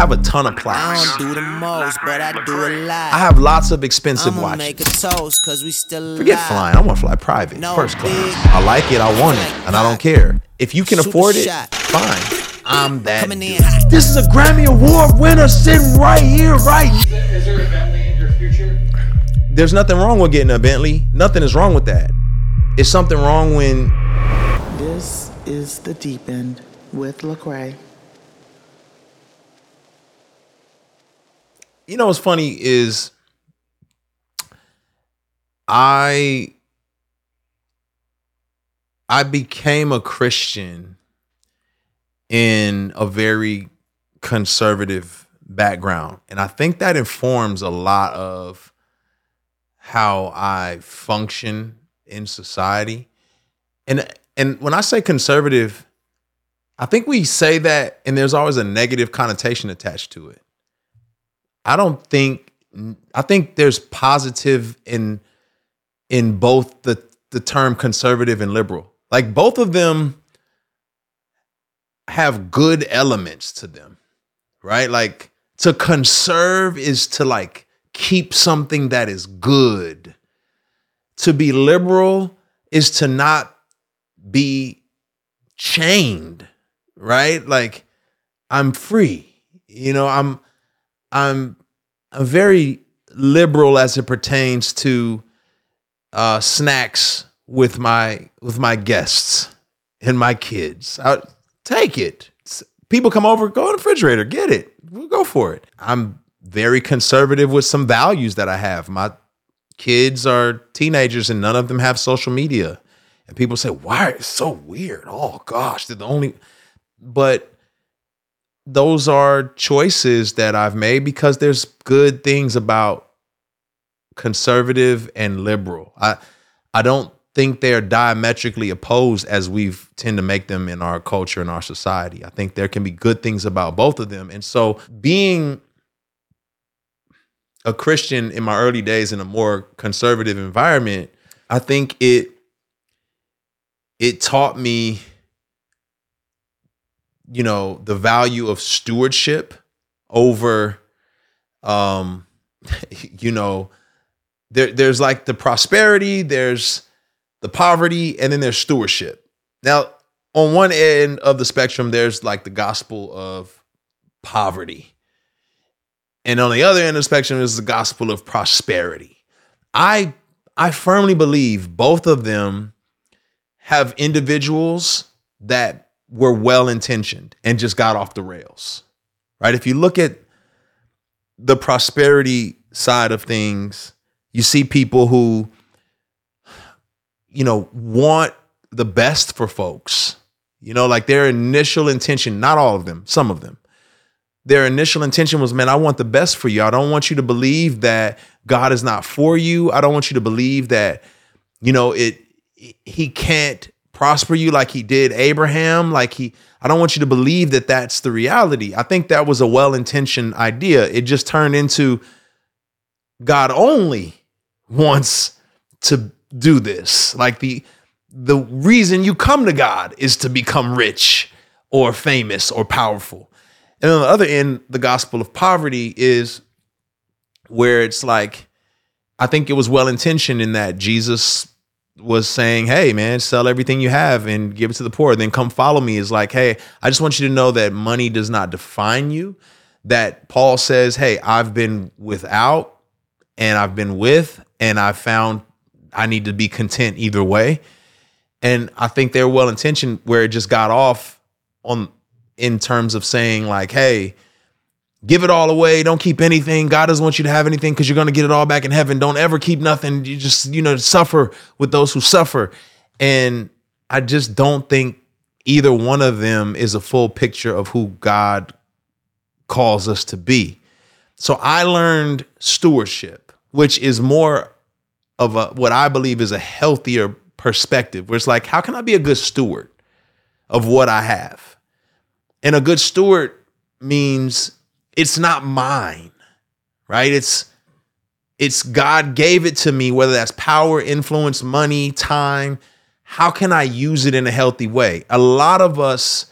have a ton of I plaques. don't do the most, but I do a lot. I have lots of expensive I'ma watches. make a toast, cause we still alive. Forget flying. I want to fly private, No first big class. I like it. I want it, and I don't care. If you can Super afford it, shot. fine. I'm that. Coming in dude. hot. This is a Grammy Award winner sitting right here, right. Is there a Bentley in your future? There's nothing wrong with getting a Bentley. Nothing is wrong with that. It's something wrong when This is the deep end with Lecrae. You know what's funny is I I became a Christian in a very conservative background. And I think that informs a lot of how I function in society. And and when I say conservative, I think we say that and there's always a negative connotation attached to it. I don't think I think there's positive in in both the the term conservative and liberal. Like both of them have good elements to them. Right? Like to conserve is to like keep something that is good. To be liberal is to not be chained, right? Like I'm free. You know, I'm I'm I'm very liberal as it pertains to uh, snacks with my with my guests and my kids. I take it. People come over, go in the refrigerator, get it. We'll go for it. I'm very conservative with some values that I have. My kids are teenagers and none of them have social media. And people say, why? It's so weird. Oh gosh, they're the only but those are choices that I've made because there's good things about conservative and liberal. I I don't think they're diametrically opposed as we've tend to make them in our culture and our society. I think there can be good things about both of them. And so being a Christian in my early days in a more conservative environment, I think it it taught me you know the value of stewardship over um you know there there's like the prosperity there's the poverty and then there's stewardship. Now on one end of the spectrum there's like the gospel of poverty. And on the other end of the spectrum is the gospel of prosperity. I i firmly believe both of them have individuals that were well intentioned and just got off the rails. Right? If you look at the prosperity side of things, you see people who you know want the best for folks. You know, like their initial intention, not all of them, some of them. Their initial intention was, man, I want the best for you. I don't want you to believe that God is not for you. I don't want you to believe that, you know, it he can't prosper you like he did Abraham. Like he, I don't want you to believe that that's the reality. I think that was a well intentioned idea. It just turned into God only wants to do this. Like the, the reason you come to God is to become rich or famous or powerful. And on the other end, the gospel of poverty is where it's like, I think it was well intentioned in that Jesus was saying, "Hey, man, sell everything you have and give it to the poor. Then come follow me." Is like, "Hey, I just want you to know that money does not define you." That Paul says, "Hey, I've been without and I've been with, and I found I need to be content either way." And I think they're well intentioned where it just got off on in terms of saying like, "Hey." Give it all away. Don't keep anything. God doesn't want you to have anything because you're going to get it all back in heaven. Don't ever keep nothing. You just, you know, suffer with those who suffer. And I just don't think either one of them is a full picture of who God calls us to be. So I learned stewardship, which is more of a what I believe is a healthier perspective, where it's like, how can I be a good steward of what I have? And a good steward means it's not mine, right? It's it's God gave it to me, whether that's power, influence, money, time. How can I use it in a healthy way? A lot of us,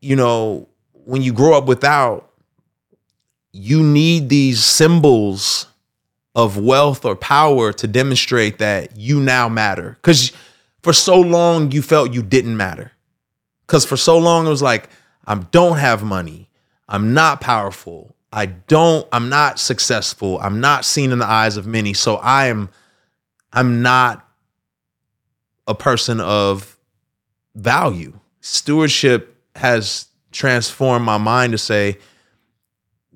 you know, when you grow up without, you need these symbols of wealth or power to demonstrate that you now matter. Because for so long you felt you didn't matter. Because for so long it was like, I don't have money. I'm not powerful. I don't, I'm not successful. I'm not seen in the eyes of many. So I am, I'm not a person of value. Stewardship has transformed my mind to say,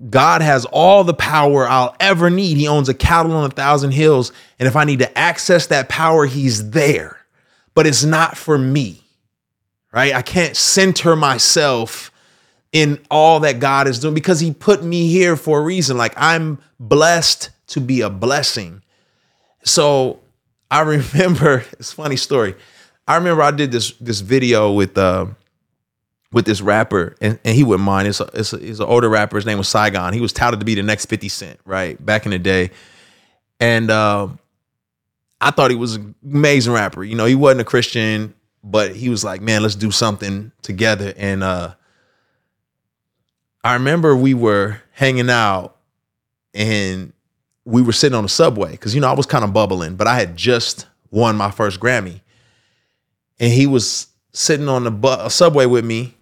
God has all the power I'll ever need. He owns a cattle on a thousand hills. And if I need to access that power, He's there. But it's not for me, right? I can't center myself in all that God is doing because He put me here for a reason. Like I'm blessed to be a blessing. So I remember, it's funny story. I remember I did this this video with uh, with this rapper, and, and he wouldn't mind. It's, a, it's, a, it's an older rapper. His name was Saigon. He was touted to be the next 50 Cent, right? Back in the day. And uh, I thought he was an amazing rapper. You know, he wasn't a Christian, but he was like, man, let's do something together. And uh, I remember we were hanging out and we were sitting on the subway because, you know, I was kind of bubbling, but I had just won my first Grammy. And he was sitting on the bu- uh, subway with me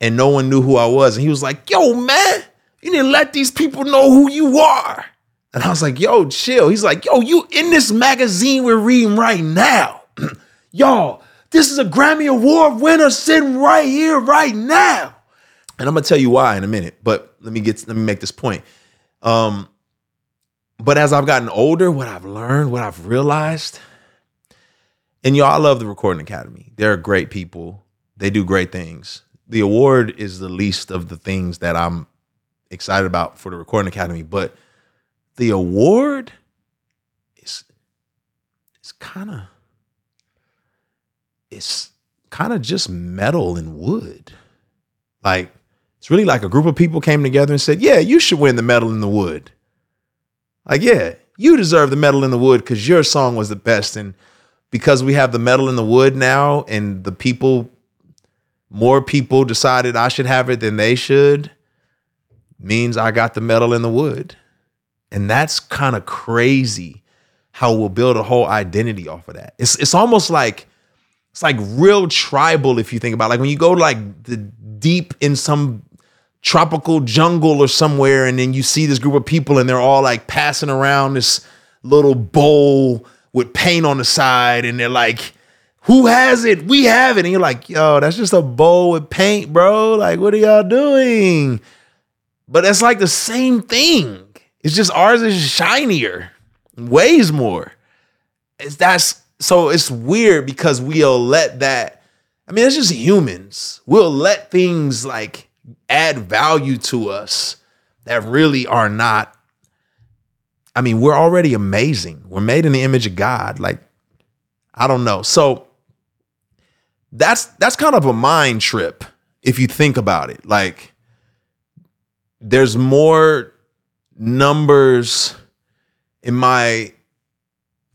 and no one knew who I was. And he was like, yo, man, you need to let these people know who you are. And I was like, yo, chill. He's like, yo, you in this magazine we're reading right now. Y'all, this is a Grammy Award winner sitting right here, right now. And I'm gonna tell you why in a minute, but let me get let me make this point. Um, but as I've gotten older, what I've learned, what I've realized, and y'all, I love the Recording Academy. They're great people. They do great things the award is the least of the things that I'm excited about for the Recording Academy, but the award is it's kind of it's kind of just metal and wood. Like it's really like a group of people came together and said, "Yeah, you should win the medal in the wood." Like, yeah, you deserve the medal in the wood because your song was the best, and because we have the medal in the wood now, and the people more people decided I should have it than they should means I got the medal in the wood. And that's kind of crazy how we'll build a whole identity off of that. It's it's almost like it's like real tribal if you think about it. like when you go like the deep in some tropical jungle or somewhere and then you see this group of people and they're all like passing around this little bowl with paint on the side and they're like who has it? We have it. And you're like, yo, that's just a bowl with paint, bro. Like, what are y'all doing? But it's like the same thing. It's just ours is shinier, weighs more. It's that's so it's weird because we'll let that. I mean, it's just humans. We'll let things like add value to us that really are not. I mean, we're already amazing. We're made in the image of God. Like, I don't know. So that's that's kind of a mind trip if you think about it. Like there's more numbers in my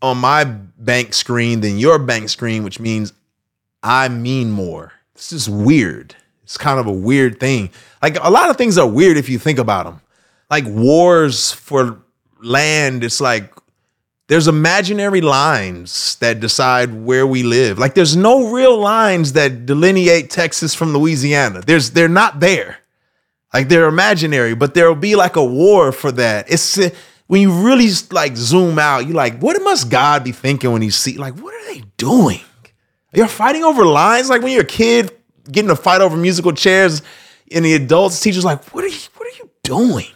on my bank screen than your bank screen, which means I mean more. This is weird. It's kind of a weird thing. Like a lot of things are weird if you think about them. Like wars for land, it's like there's imaginary lines that decide where we live. Like there's no real lines that delineate Texas from Louisiana. There's they're not there. Like they're imaginary, but there'll be like a war for that. It's when you really like zoom out, you're like, what must God be thinking when he see like what are they doing? You're fighting over lines like when you're a kid getting a fight over musical chairs and the adults teachers like, what are you what are you doing?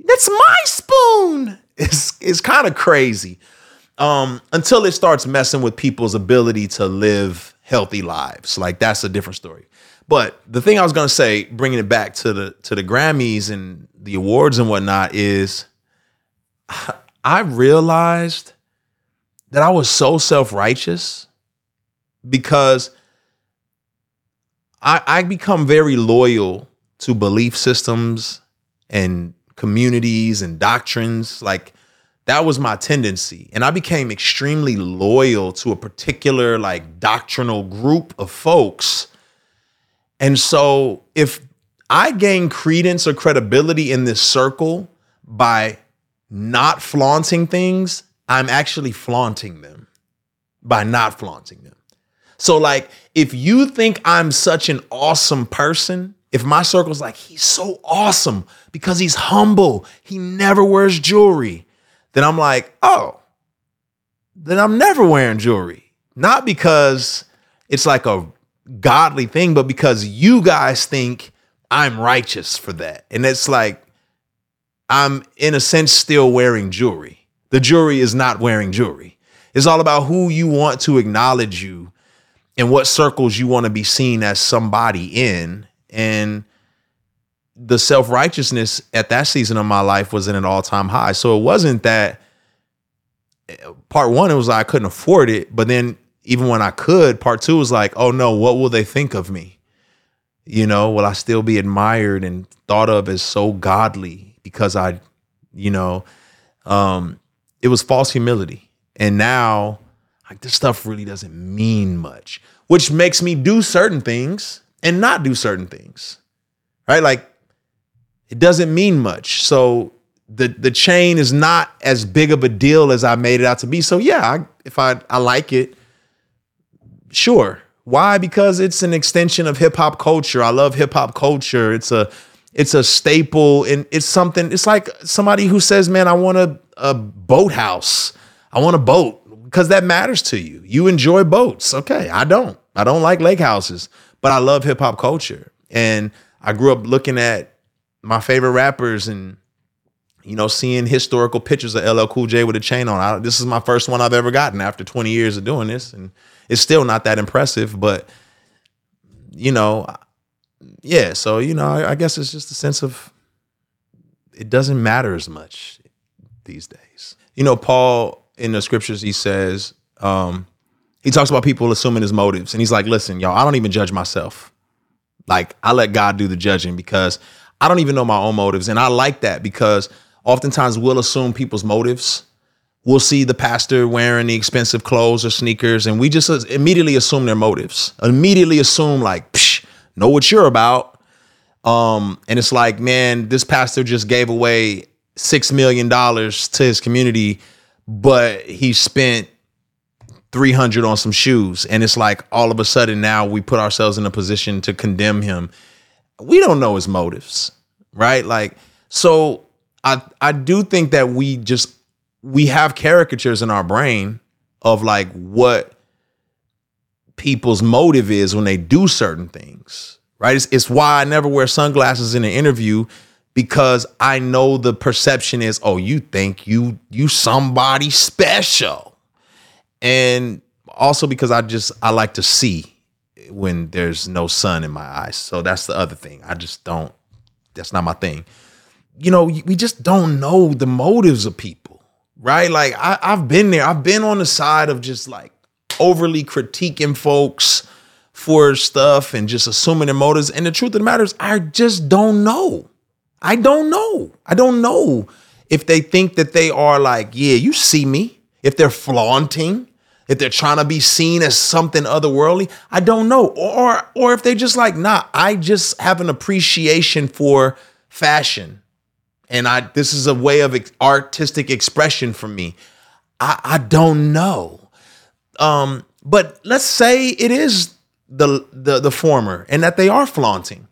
That's my spoon. It's it's kind of crazy. Um, until it starts messing with people's ability to live healthy lives. Like that's a different story. But the thing I was gonna say, bringing it back to the to the Grammys and the awards and whatnot, is I realized that I was so self righteous because I, I become very loyal to belief systems and communities and doctrines. Like that was my tendency. And I became extremely loyal to a particular like doctrinal group of folks. And so if I gain credence or credibility in this circle by not flaunting things. I'm actually flaunting them by not flaunting them. So, like, if you think I'm such an awesome person, if my circle's like, he's so awesome because he's humble, he never wears jewelry, then I'm like, oh, then I'm never wearing jewelry. Not because it's like a godly thing, but because you guys think I'm righteous for that. And it's like, I'm in a sense still wearing jewelry. The jewelry is not wearing jewelry. It's all about who you want to acknowledge you and what circles you want to be seen as somebody in. And the self righteousness at that season of my life was in an all time high. So it wasn't that part one, it was like I couldn't afford it. But then even when I could, part two was like, oh no, what will they think of me? You know, will I still be admired and thought of as so godly because I, you know, um, it was false humility. And now like this stuff really doesn't mean much, which makes me do certain things and not do certain things. Right? Like it doesn't mean much. So the the chain is not as big of a deal as I made it out to be. So yeah, I, if I I like it, sure. Why? Because it's an extension of hip hop culture. I love hip hop culture. It's a it's a staple and it's something. It's like somebody who says, "Man, I want a a boathouse. I want a boat." Because that matters to you. You enjoy boats. Okay, I don't. I don't like lake houses, but I love hip hop culture. And I grew up looking at my favorite rappers and you know seeing historical pictures of LL Cool J with a chain on. I, this is my first one I've ever gotten after 20 years of doing this and it's still not that impressive, but you know, yeah, so you know, I, I guess it's just a sense of it doesn't matter as much these days. You know, Paul in the scriptures he says um, he talks about people assuming his motives. And he's like listen y'all i don't even judge myself. Like i let god do the judging because i don't even know my own motives. And i like that because oftentimes we'll assume people's motives. We'll see the pastor wearing the expensive clothes or sneakers and we just immediately assume their motives. Immediately assume like Psh, know what you're about. Um, and it's like man this pastor just gave away six million dollars to his community but he spent 300 on some shoes. And it's like all of a sudden now we put ourselves in a position to condemn him. We don't know his motives right? Like so i i do think that we just we have caricatures in our brain of like what people's motive is when they do certain things right? It's, it's why i never wear sunglasses in an interview because I know the perception is, oh, you think you you somebody special. And also because I just I like to see when there's no sun in my eyes. So that's the other thing. I just don't that's not my thing. You know, we just don't know the motives of people, right? Like I, I've been there. I've been on the side of just like overly critiquing folks for stuff and just assuming their motives. And the truth of the matter is, I just don't know. I don't know. I don't know if they think that they are like, yeah, you see me. If they're flaunting, if they're trying to be seen as something otherworldly, I don't know. Or or if they're just like, nah, I just have an appreciation for fashion. And I this is a way of artistic expression for me. I, I don't know. Um, but let's say it is the, the the former and that they are flaunting.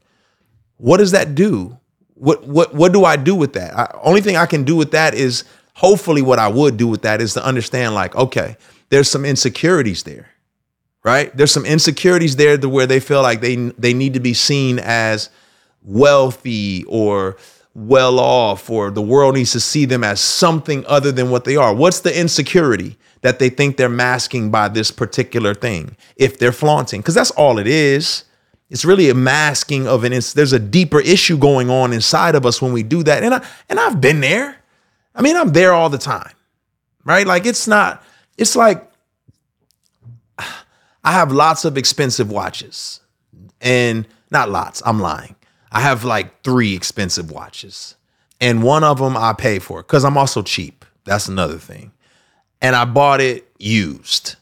What does that do? What what what do I do with that? I, only thing I can do with that is hopefully what I would do with that is to understand like okay, there's some insecurities there. Right? There's some insecurities there to where they feel like they they need to be seen as wealthy or well off or the world needs to see them as something other than what they are. What's the insecurity that they think they're masking by this particular thing if they're flaunting? Cuz that's all it is. It's really a masking of an. There's a deeper issue going on inside of us when we do that, and I and I've been there. I mean, I'm there all the time, right? Like it's not. It's like I have lots of expensive watches, and not lots. I'm lying. I have like three expensive watches, and one of them I pay for because I'm also cheap. That's another thing, and I bought it used,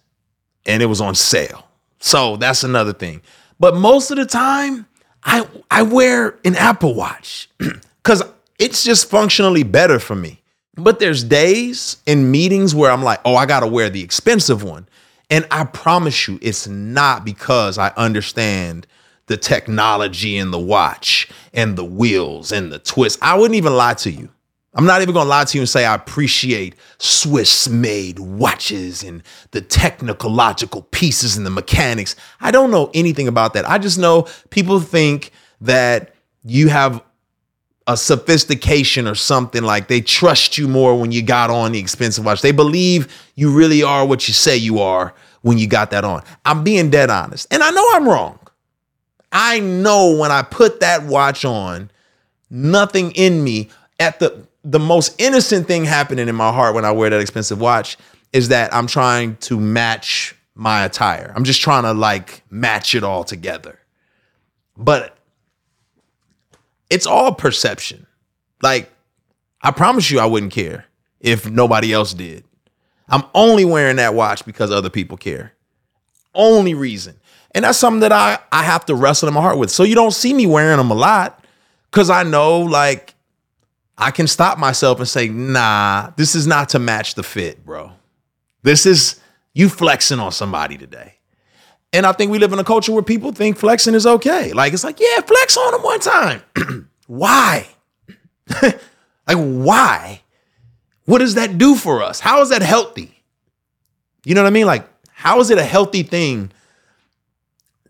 and it was on sale. So that's another thing. But most of the time, I I wear an Apple Watch because it's just functionally better for me. But there's days in meetings where I'm like, oh, I gotta wear the expensive one. And I promise you, it's not because I understand the technology in the watch and the wheels and the twist. I wouldn't even lie to you. I'm not even gonna lie to you and say I appreciate Swiss made watches and the technological pieces and the mechanics. I don't know anything about that. I just know people think that you have a sophistication or something like they trust you more when you got on the expensive watch. They believe you really are what you say you are when you got that on. I'm being dead honest. And I know I'm wrong. I know when I put that watch on, nothing in me at the the most innocent thing happening in my heart when I wear that expensive watch is that I'm trying to match my attire. I'm just trying to like match it all together. But it's all perception. Like, I promise you, I wouldn't care if nobody else did. I'm only wearing that watch because other people care. Only reason. And that's something that I, I have to wrestle in my heart with. So you don't see me wearing them a lot because I know, like, I can stop myself and say, nah, this is not to match the fit, bro. This is you flexing on somebody today. And I think we live in a culture where people think flexing is okay. Like, it's like, yeah, flex on them one time. why? like, why? What does that do for us? How is that healthy? You know what I mean? Like, how is it a healthy thing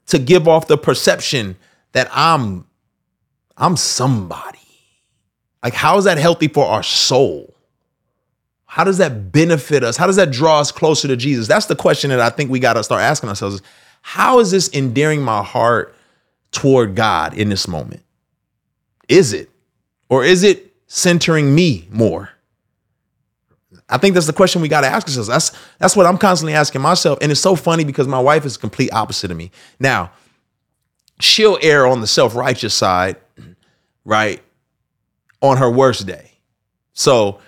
to give off the perception that I'm I'm somebody? Like, how is that healthy for our soul? How does that benefit us? How does that draw us closer to Jesus? That's the question that I think we got to start asking ourselves. How is this endearing my heart toward God in this moment? Is it? Or is it centering me more? I think that's the question we got to ask ourselves. That's that's what I'm constantly asking myself. And it's so funny because my wife is complete opposite of me. Now, she'll err on the self-righteous side, right? On her worst day. So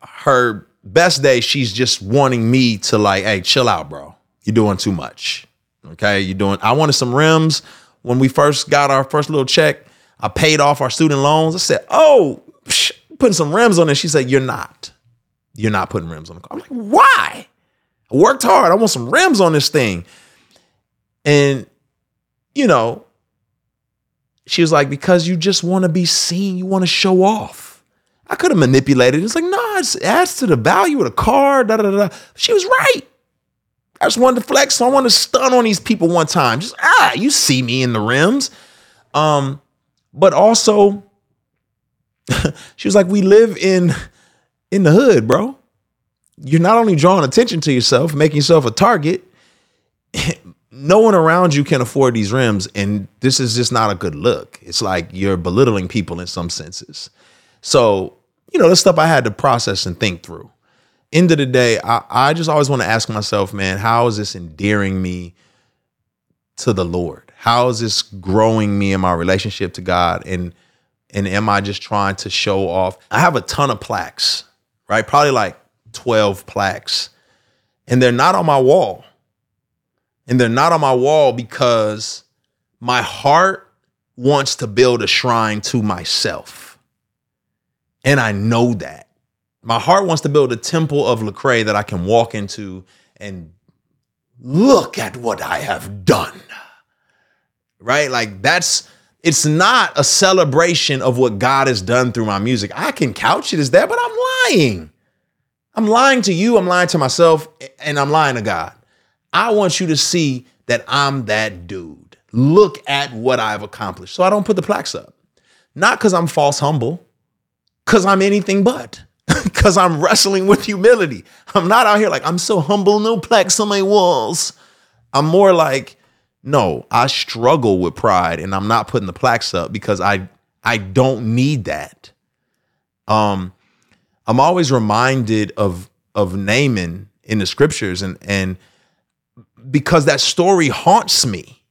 her best day, she's just wanting me to like, hey, chill out, bro. You're doing too much. Okay. You're doing, I wanted some rims when we first got our first little check. I paid off our student loans. I said, oh, psh, putting some rims on it. She said, you're not. You're not putting rims on the car. I'm like, why? I worked hard. I want some rims on this thing. And, you know, she was like, because you just want to be seen, you want to show off. I could have manipulated. It's like, no, it adds to the value of the car. Da, da, da. She was right. I just wanted to flex. So I wanted to stun on these people one time. Just ah, you see me in the rims. Um, but also, she was like, we live in in the hood, bro. You're not only drawing attention to yourself, making yourself a target, no one around you can afford these rims and this is just not a good look. It's like you're belittling people in some senses. So you know the stuff i had to process and think through. End of the day i, I just always want to ask myself man how is this endearing me to the lord? How is this growing me in my relationship to god? And and am i just trying to show off? I have a ton of plaques right? Probably like 12 plaques and they're not on my wall and they're not on my wall because my heart wants to build a shrine to myself. And I know that. My heart wants to build a temple of Lecrae that I can walk into and look at what I have done. Right? Like that's it's not a celebration of what God has done through my music. I can couch it as that, but I'm lying. I'm lying to you, I'm lying to myself, and I'm lying to God. I want you to see that I'm that dude. Look at what I've accomplished. So I don't put the plaques up. Not because I'm false humble, because I'm anything but. Because I'm wrestling with humility. I'm not out here like, I'm so humble, no plaques on my walls. I'm more like, no, I struggle with pride and I'm not putting the plaques up because I I don't need that. Um, I'm always reminded of of Naaman in the scriptures and and because that story haunts me,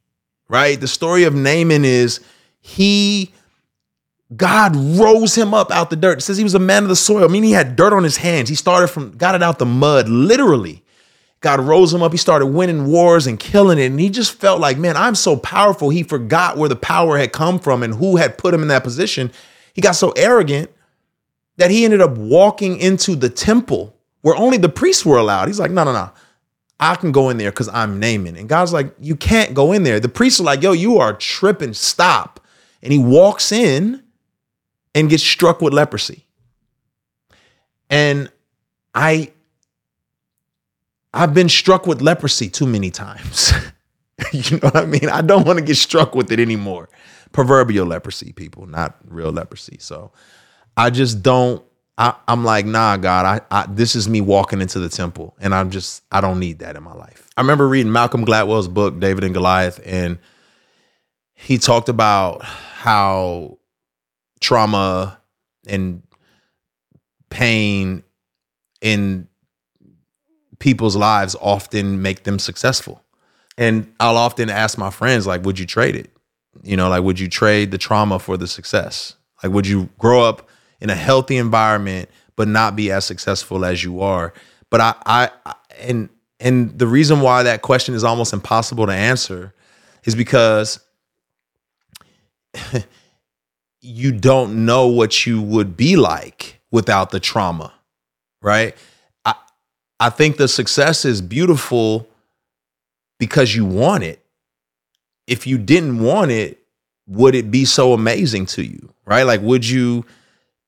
right? The story of Naaman is he, God rose him up out the dirt. It says he was a man of the soil, I mean, he had dirt on his hands. He started from, got it out the mud, literally. God rose him up. He started winning wars and killing it. And he just felt like, man, I'm so powerful. He forgot where the power had come from and who had put him in that position. He got so arrogant that he ended up walking into the temple where only the priests were allowed. He's like, no, no, no. I can go in there because I'm Naaman. And God's like, you can't go in there. The priests are like, yo, you are tripping. Stop. And he walks in and gets struck with leprosy. And I I've been struck with leprosy too many times. you know what I mean? I don't want to get struck with it anymore. Proverbial leprosy, people, not real leprosy. So I just don't. I, am like, nah, God. I, I this is me walking into the temple, and I'm just I don't need that in my life. I remember reading Malcolm Gladwell's book, David and Goliath, and he talked about how trauma and pain in people's lives often make them successful. And I'll often ask my friends, like, would you trade it? You know, like, would you trade the trauma for the success? Like, would you grow up in a healthy environment but not be as successful as you are? But I, I, and and the reason why that question is almost impossible to answer is because you don't know what you would be like without the trauma, right? I I think the success is beautiful because you want it. If you didn't want it, would it be so amazing to you? Right? Like, would you,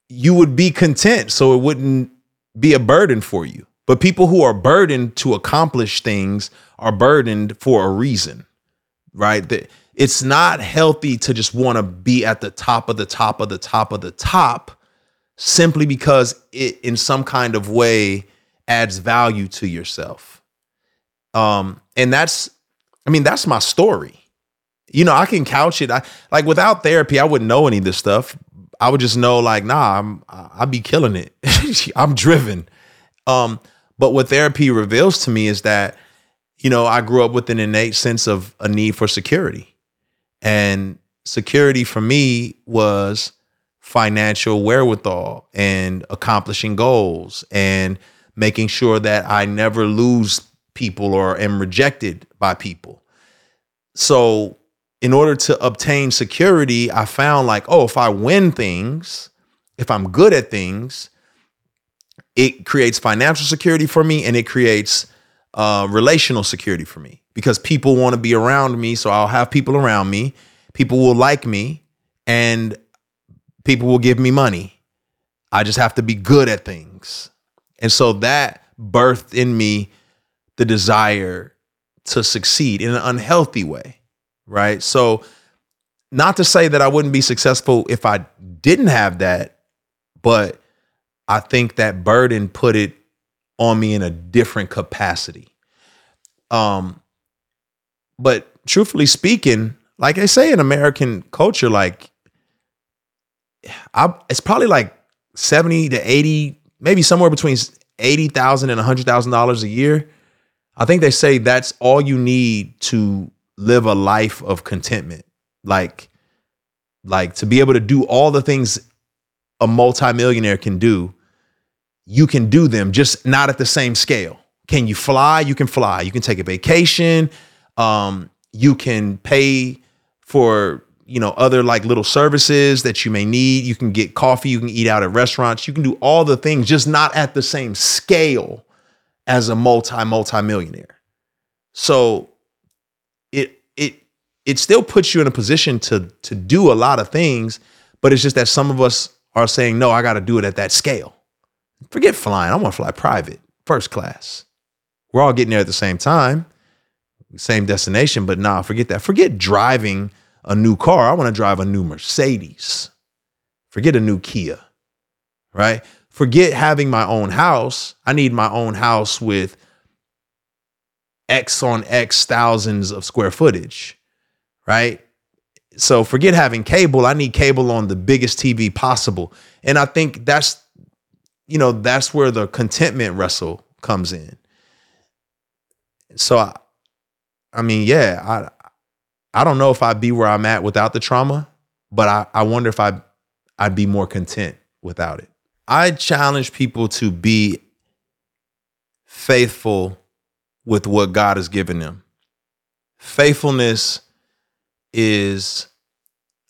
you would be content so it wouldn't be a burden for you. But people who are burdened to accomplish things are burdened for a reason, right? That it's not healthy to just want to be at the top of the top of the top of the top simply because it in some kind of way adds value to yourself. Um, and that's, I mean, that's my story. You know, I can couch it. I like without therapy, I wouldn't know any of this stuff. I would just know, like, nah, I'm I'd be killing it. I'm driven. Um, but what therapy reveals to me is that, you know, I grew up with an innate sense of a need for security. And security for me was financial wherewithal and accomplishing goals and making sure that I never lose people or am rejected by people. So, in order to obtain security, I found like, oh, if I win things, if I'm good at things, it creates financial security for me and it creates uh, relational security for me because people want to be around me. So I'll have people around me. People will like me and people will give me money. I just have to be good at things. And so that birthed in me the desire to succeed in an unhealthy way. Right. So, not to say that I wouldn't be successful if I didn't have that, but I think that burden put it on me in a different capacity. Um, but truthfully speaking, like I say in American culture, like I, it's probably like 70 to 80 maybe somewhere between eighty thousand and a hundred thousand dollars a year. I think they say that's all you need to live a life of contentment. Like, like to be able to do all the things a multimillionaire can do, you can do them, just not at the same scale. Can you fly? You can fly. You can take a vacation. Um, you can pay for you know other like little services that you may need you can get coffee you can eat out at restaurants you can do all the things just not at the same scale as a multi multi millionaire so it still puts you in a position to to do a lot of things but it's just that some of us are saying no i got to do it at that scale forget flying i want to fly private first class we're all getting there at the same time same destination but nah forget that forget driving a new car. I want to drive a new Mercedes. Forget a new Kia, right? Forget having my own house. I need my own house with X on X thousands of square footage, right? So forget having cable. I need cable on the biggest TV possible. And I think that's, you know, that's where the contentment wrestle comes in. So I, I mean, yeah, I I don't know if I'd be where I'm at without the trauma, but I, I wonder if I I'd be more content without it. I challenge people to be faithful with what God has given them. Faithfulness is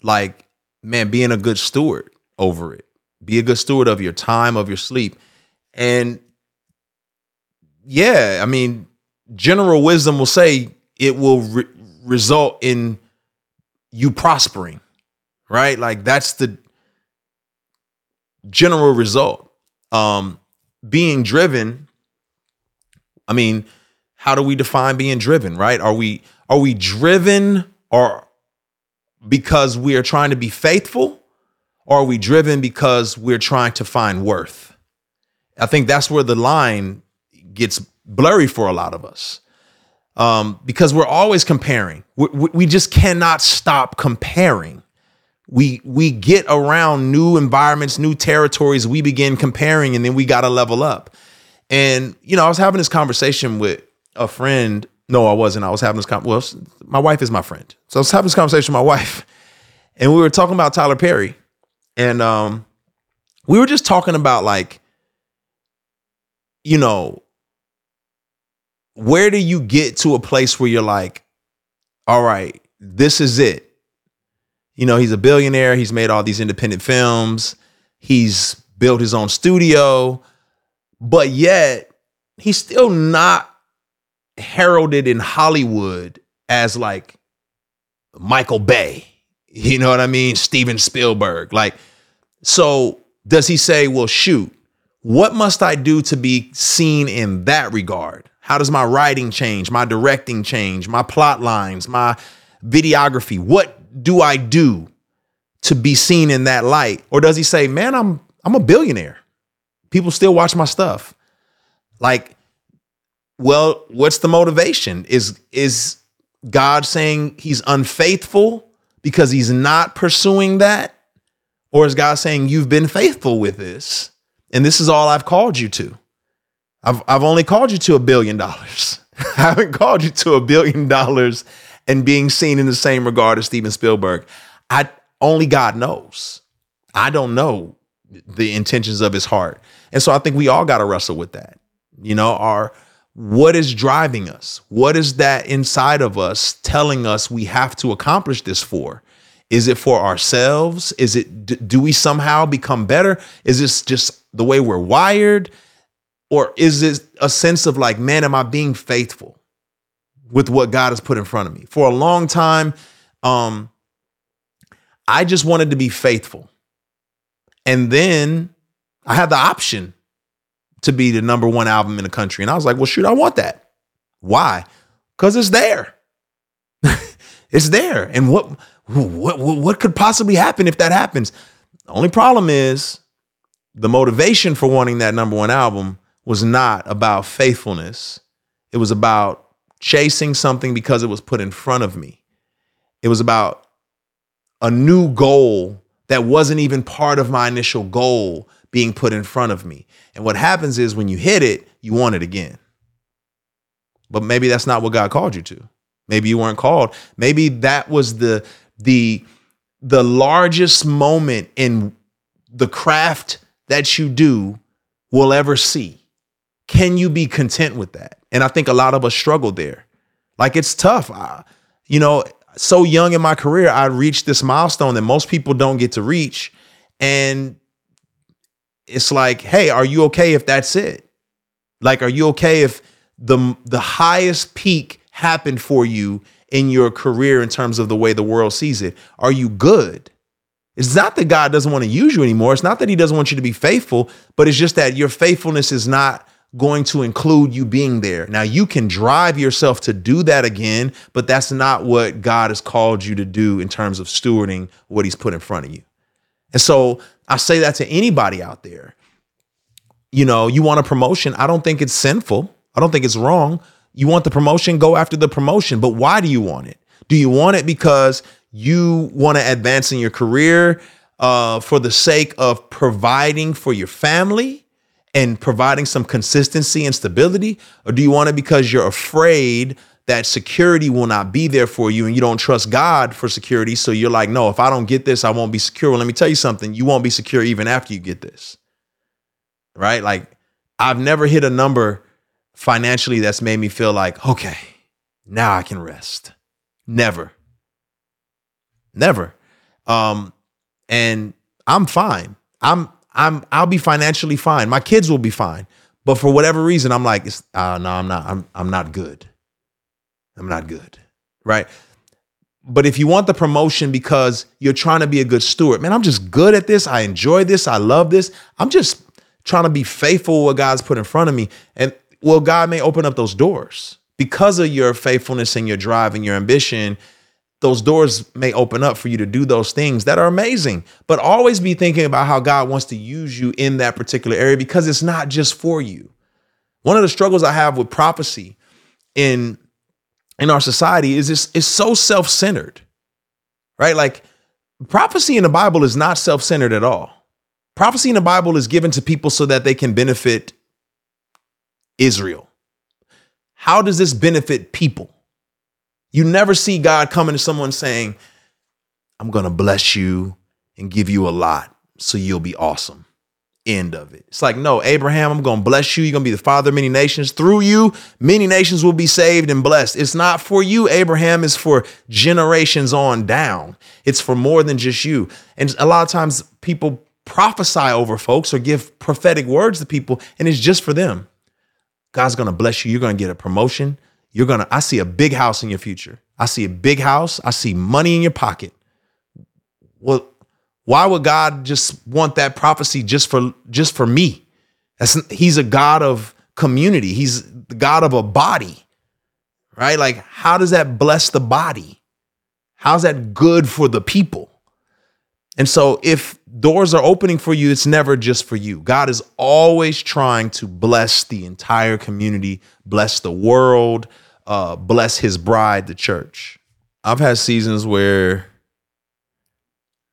like, man, being a good steward over it. Be a good steward of your time, of your sleep. And yeah, I mean, general wisdom will say it will re- result in you prospering, right? Like that's the general result. Um, being driven, I mean, how do we define being driven, right? Are we are we driven or because we are trying to be faithful or are we driven because we're trying to find worth? I think that's where the line gets blurry for a lot of us. Um, because we're always comparing. We, we just cannot stop comparing. We we get around new environments, new territories. We begin comparing, and then we got to level up. And you know, I was having this conversation with a friend. No, I wasn't. I was having this. Con- well, my wife is my friend, so I was having this conversation with my wife, and we were talking about Tyler Perry, and um, we were just talking about like, you know, where do you get to a place where you're like, all right, this is it. You know, he's a billionaire. He's made all these independent films. He's built his own studio, but yet he's still not heralded in Hollywood as like Michael Bay. You know what I mean? Steven Spielberg. Like, so does he say, well, shoot, what must I do to be seen in that regard? How does my writing change? My directing change? My plot lines? My videography? What do I do to be seen in that light? Or does he say, man, I'm I'm a billionaire. People still watch my stuff. Like, well, what's the motivation? Is is God saying he's unfaithful because he's not pursuing that? Or is God saying you've been faithful with this and this is all I've called you to? I've I've only called you to a billion dollars. I haven't called you to a billion dollars and being seen in the same regard as Steven Spielberg. I only God knows. I don't know the intentions of his heart. And so I think we all got to wrestle with that. You know, our what is driving us? What is that inside of us telling us we have to accomplish this for? Is it for ourselves? Is it do we somehow become better? Is this just the way we're wired? Or is it a sense of like, man, am I being faithful with what God has put in front of me? For a long time, um, I just wanted to be faithful. And then I had the option to be the number one album in the country. And I was like, well, shoot, I want that. Why? Because it's there. it's there. And what, what what could possibly happen if that happens? The only problem is the motivation for wanting that number one album was not about faithfulness. It was about chasing something because it was put in front of me. It was about a new goal that wasn't even part of my initial goal being put in front of me. And what happens is when you hit it, you want it again. But maybe that's not what God called you to. Maybe you weren't called. Maybe that was the the the largest moment in the craft that you do will ever see. Can you be content with that? And I think a lot of us struggle there. Like it's tough. I, you know, so young in my career, I reached this milestone that most people don't get to reach. And it's like, hey, are you okay if that's it? Like, are you okay if the the highest peak happened for you in your career in terms of the way the world sees it? Are you good? It's not that God doesn't want to use you anymore. It's not that He doesn't want you to be faithful, but it's just that your faithfulness is not going to include you being there. Now, you can drive yourself to do that again, but that's not what God has called you to do in terms of stewarding what He's put in front of you. And so I say that to anybody out there. You know, you want a promotion. I don't think it's sinful. I don't think it's wrong. You want the promotion, go after the promotion. But why do you want it? Do you want it because you want to advance in your career uh, for the sake of providing for your family? and providing some consistency and stability? Or do you want it because you're afraid that security will not be there for you and you don't trust God for security? So you're like, no, if I don't get this, I won't be secure. Well, let me tell you something. You won't be secure even after you get this. Right? Like, I've never hit a number financially that's made me feel like, okay, now I can rest. Never. Never. Um, and I'm fine. I'm I'm I'll be financially fine. My kids will be fine. But for whatever reason, I'm like, uh, no, I'm not. I'm I'm not good. I'm not good. Right. But if you want the promotion because you're trying to be a good steward, man, I'm just good at this. I enjoy this. I love this. I'm just trying to be faithful what God's put in front of me. And well, God may open up those doors because of your faithfulness and your drive and your ambition. Those doors may open up for you to do those things that are amazing. But always be thinking about how God wants to use you in that particular area because it's not just for you. One of the struggles I have with prophecy in in our society is this is so self-centered. Right? Like prophecy in the Bible is not self-centered at all. Prophecy in the Bible is given to people so that they can benefit Israel. How does this benefit people? You never see God coming to someone saying, I'm going to bless you and give you a lot so you'll be awesome. End of it. It's like, no, Abraham, I'm going to bless you. You're going to be the father of many nations. Through you, many nations will be saved and blessed. It's not for you, Abraham. It's for generations on down. It's for more than just you. And a lot of times people prophesy over folks or give prophetic words to people, and it's just for them. God's going to bless you. You're going to get a promotion. You're going to, I see a big house in your future. I see a big house. I see money in your pocket. Well, why would God just want that prophecy just for just for me? That's he's a God of community. He's the God of a body. Right? Like how does that bless the body? How's that good for the people? And so if doors are opening for you, it's never just for you. God is always trying to bless the entire community, bless the world, uh, bless his bride, the church. I've had seasons where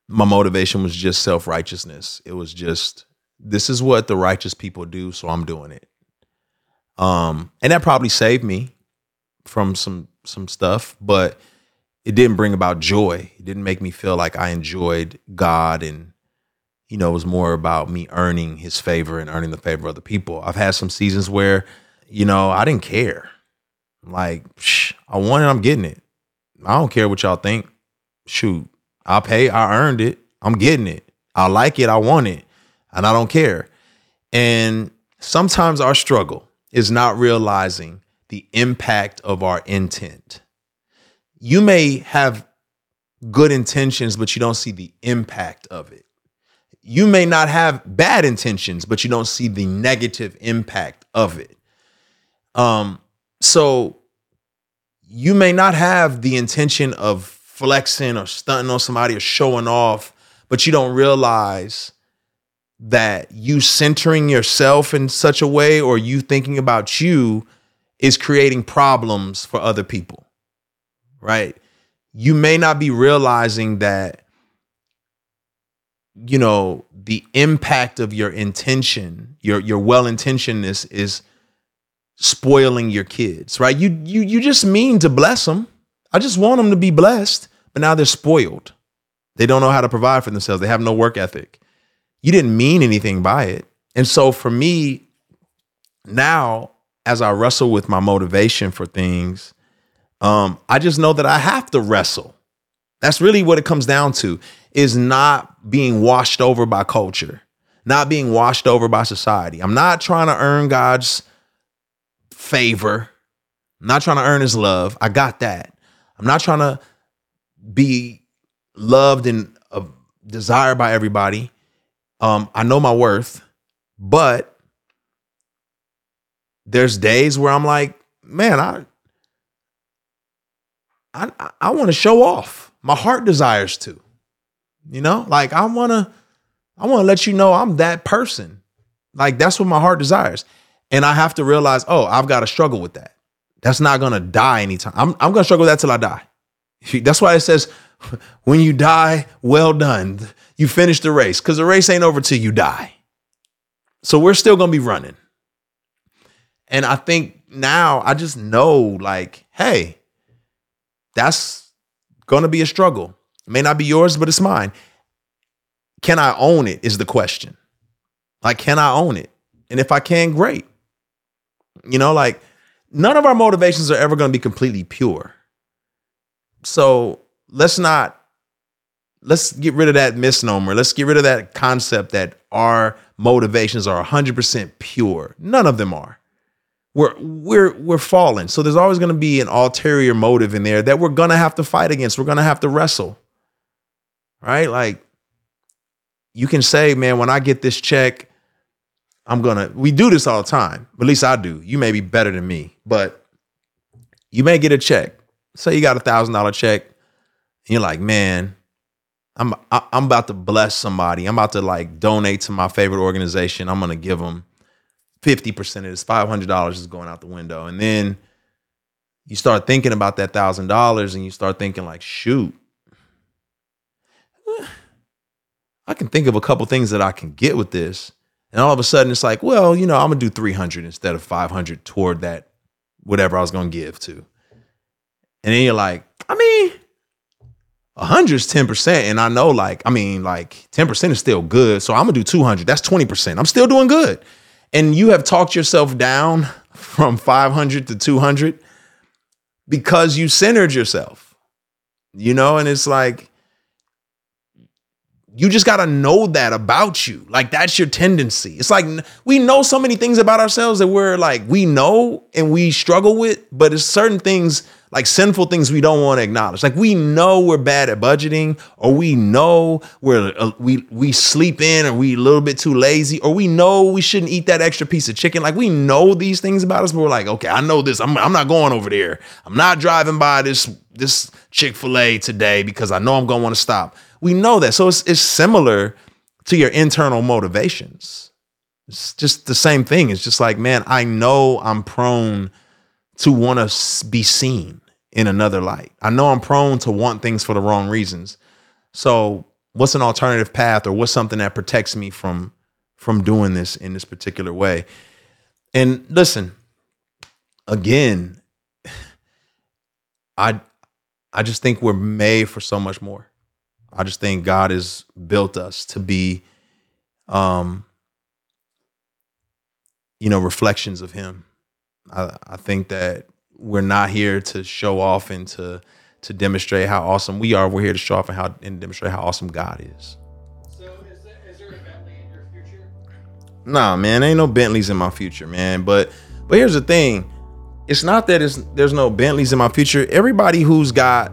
my motivation was just self righteousness. It was just, this is what the righteous people do, so I'm doing it. Um, and that probably saved me from some some stuff, but it didn't bring about joy. It didn't make me feel like I enjoyed God and you know, it was more about me earning his favor and earning the favor of the people. I've had some seasons where, you know, I didn't care. Like, psh, I want it, I'm getting it. I don't care what y'all think. Shoot, I pay, I earned it. I'm getting it. I like it, I want it, and I don't care. And sometimes our struggle is not realizing the impact of our intent. You may have good intentions, but you don't see the impact of it. You may not have bad intentions, but you don't see the negative impact of it. Um, so you may not have the intention of flexing or stunting on somebody or showing off, but you don't realize that you centering yourself in such a way or you thinking about you is creating problems for other people. Right? You may not be realizing that you know the impact of your intention, your your well-intentionedness is spoiling your kids, right? You you you just mean to bless them. I just want them to be blessed, but now they're spoiled. They don't know how to provide for themselves. They have no work ethic. You didn't mean anything by it. And so for me, now as I wrestle with my motivation for things, um, I just know that I have to wrestle. That's really what it comes down to is not being washed over by culture, not being washed over by society. I'm not trying to earn God's favor. I'm not trying to earn his love. I got that. I'm not trying to be loved and uh, desired by everybody. Um, I know my worth, but there's days where I'm like, man, I I I want to show off. My heart desires to. You know, like I want to I want to let you know I'm that person. Like that's what my heart desires. And I have to realize, oh, I've got to struggle with that. That's not to die anytime. I'm I'm to struggle with that till I die. That's why it says when you die, well done. You finish the race cuz the race ain't over till you die. So we're still to be running. And I think now I just know like, hey, that's to be a struggle. It may not be yours, but it's mine. Can I own it? Is the question. Like, can I own it? And if I can, great. You know, like none of our motivations are ever going to be completely pure. So let's not let's get rid of that misnomer. Let's get rid of that concept that our motivations are 100% pure. None of them are. We're we're we're fallen. So there's always going to be an ulterior motive in there that we're going to have to fight against. We're going to have to wrestle. Right? Like you can say, "Man, when I get this check, I'm to We do this all the time. At least I do. You may be better than me, but you may get a check. Say you got a $1000 check and you're like, "Man, I'm I- I'm about to bless somebody. I'm about to like donate to my favorite organization. I'm gonna give them fifty percent of this. Five hundred dollars is going out the window, and then you start thinking about that thousand dollars, and you start thinking like, shoot, I can think of a couple things that I can get with this, and all of a sudden it's like, well, you know, I'm gonna do three hundred instead of five hundred toward that whatever I was gonna give to, and then you're like, I mean hundred is 10%. And I know like, I mean, like 10% is still good. So I'm gonna do 200. That's 20%. I'm still doing good. And you have talked yourself down from 500 to 200 because you centered yourself, you know? And it's like, you just got to know that about you. Like that's your tendency. It's like we know so many things about ourselves that we're like we know and we struggle with, but it's certain things like sinful things we don't want to acknowledge. Like we know we're bad at budgeting, or we know we're uh, we we sleep in, or we a little bit too lazy, or we know we shouldn't eat that extra piece of chicken. Like we know these things about us, but we're like, okay, I know this. I'm I'm not going over there. I'm not driving by this this Chick Fil A today because I know I'm gonna want to stop. We know that, so it's it's similar to your internal motivations. It's just the same thing. It's just like, man, I know I'm prone to want to be seen in another light. I know I'm prone to want things for the wrong reasons. So, what's an alternative path or what's something that protects me from from doing this in this particular way? And listen, again, I I just think we're made for so much more. I just think God has built us to be um you know reflections of him. I, I think that we're not here to show off and to to demonstrate how awesome we are. We're here to show off and how and demonstrate how awesome God is. So is there, is there a Bentley in your future? Nah, man, ain't no Bentleys in my future, man. But but here's the thing. It's not that it's there's no Bentleys in my future. Everybody who's got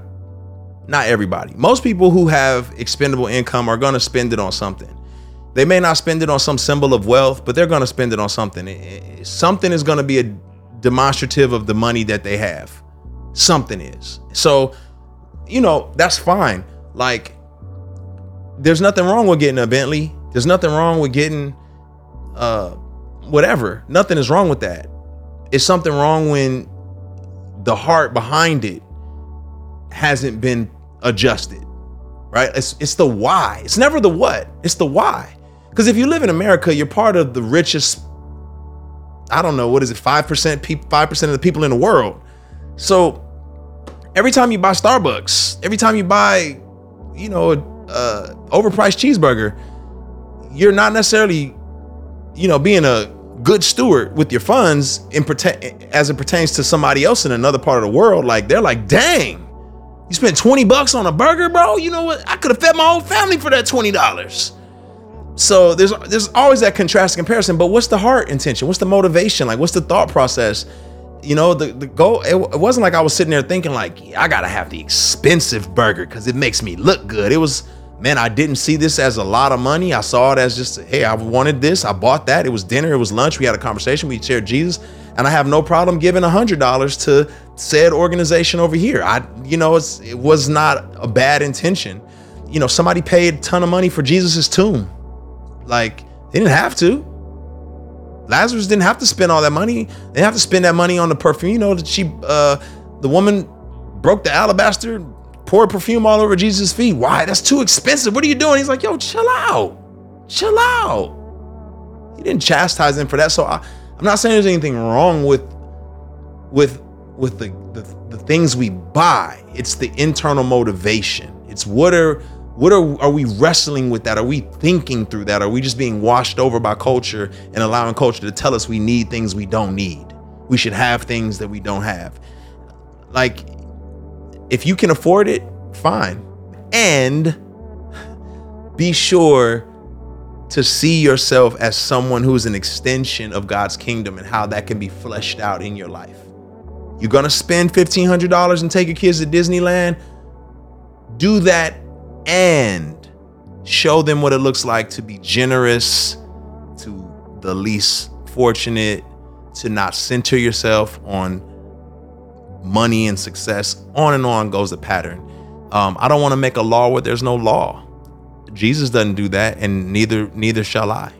not everybody. Most people who have expendable income are going to spend it on something. They may not spend it on some symbol of wealth, but they're going to spend it on something. Something is going to be a demonstrative of the money that they have. Something is. So, you know, that's fine. Like there's nothing wrong with getting a Bentley. There's nothing wrong with getting uh whatever. Nothing is wrong with that. It's something wrong when the heart behind it hasn't been adjusted. Right? It's it's the why. It's never the what. It's the why. Because if you live in America, you're part of the richest I don't know, what is it, 5% people 5% of the people in the world. So every time you buy Starbucks, every time you buy, you know, a overpriced cheeseburger, you're not necessarily, you know, being a good steward with your funds in as it pertains to somebody else in another part of the world. Like they're like, dang, you spent 20 bucks on a burger, bro. You know what? I could have fed my whole family for that $20. So there's there's always that contrast comparison. But what's the heart intention? What's the motivation? Like what's the thought process? You know, the the goal. It, it wasn't like I was sitting there thinking like, I gotta have the expensive burger because it makes me look good. It was, man, I didn't see this as a lot of money. I saw it as just, hey, I wanted this. I bought that. It was dinner. It was lunch. We had a conversation. We shared Jesus, and I have no problem giving a hundred dollars to said organization over here. I, you know, it was not a bad intention. You know, somebody paid a ton of money for Jesus's tomb. Like they didn't have to. Lazarus didn't have to spend all that money. They have to spend that money on the perfume. You know that she, uh, the woman, broke the alabaster, poured perfume all over Jesus' feet. Why? That's too expensive. What are you doing? He's like, yo, chill out, chill out. He didn't chastise him for that. So I, I'm not saying there's anything wrong with, with, with the, the the things we buy. It's the internal motivation. It's what are what are are we wrestling with that? Are we thinking through that? Are we just being washed over by culture and allowing culture to tell us we need things we don't need? we should have things that we don't have. Like, if you can afford it, fine. And be sure to see yourself as someone who's an extension of God's kingdom and how that can be fleshed out in your life. You're gonna spend $1,500 and take your kids to Disneyland? Do that and show them what it looks like to be generous to the least fortunate, to not center yourself on money and success. On and on goes the pattern. Um, I don't want to make a law where there's no law. Jesus doesn't do that, and neither neither shall I.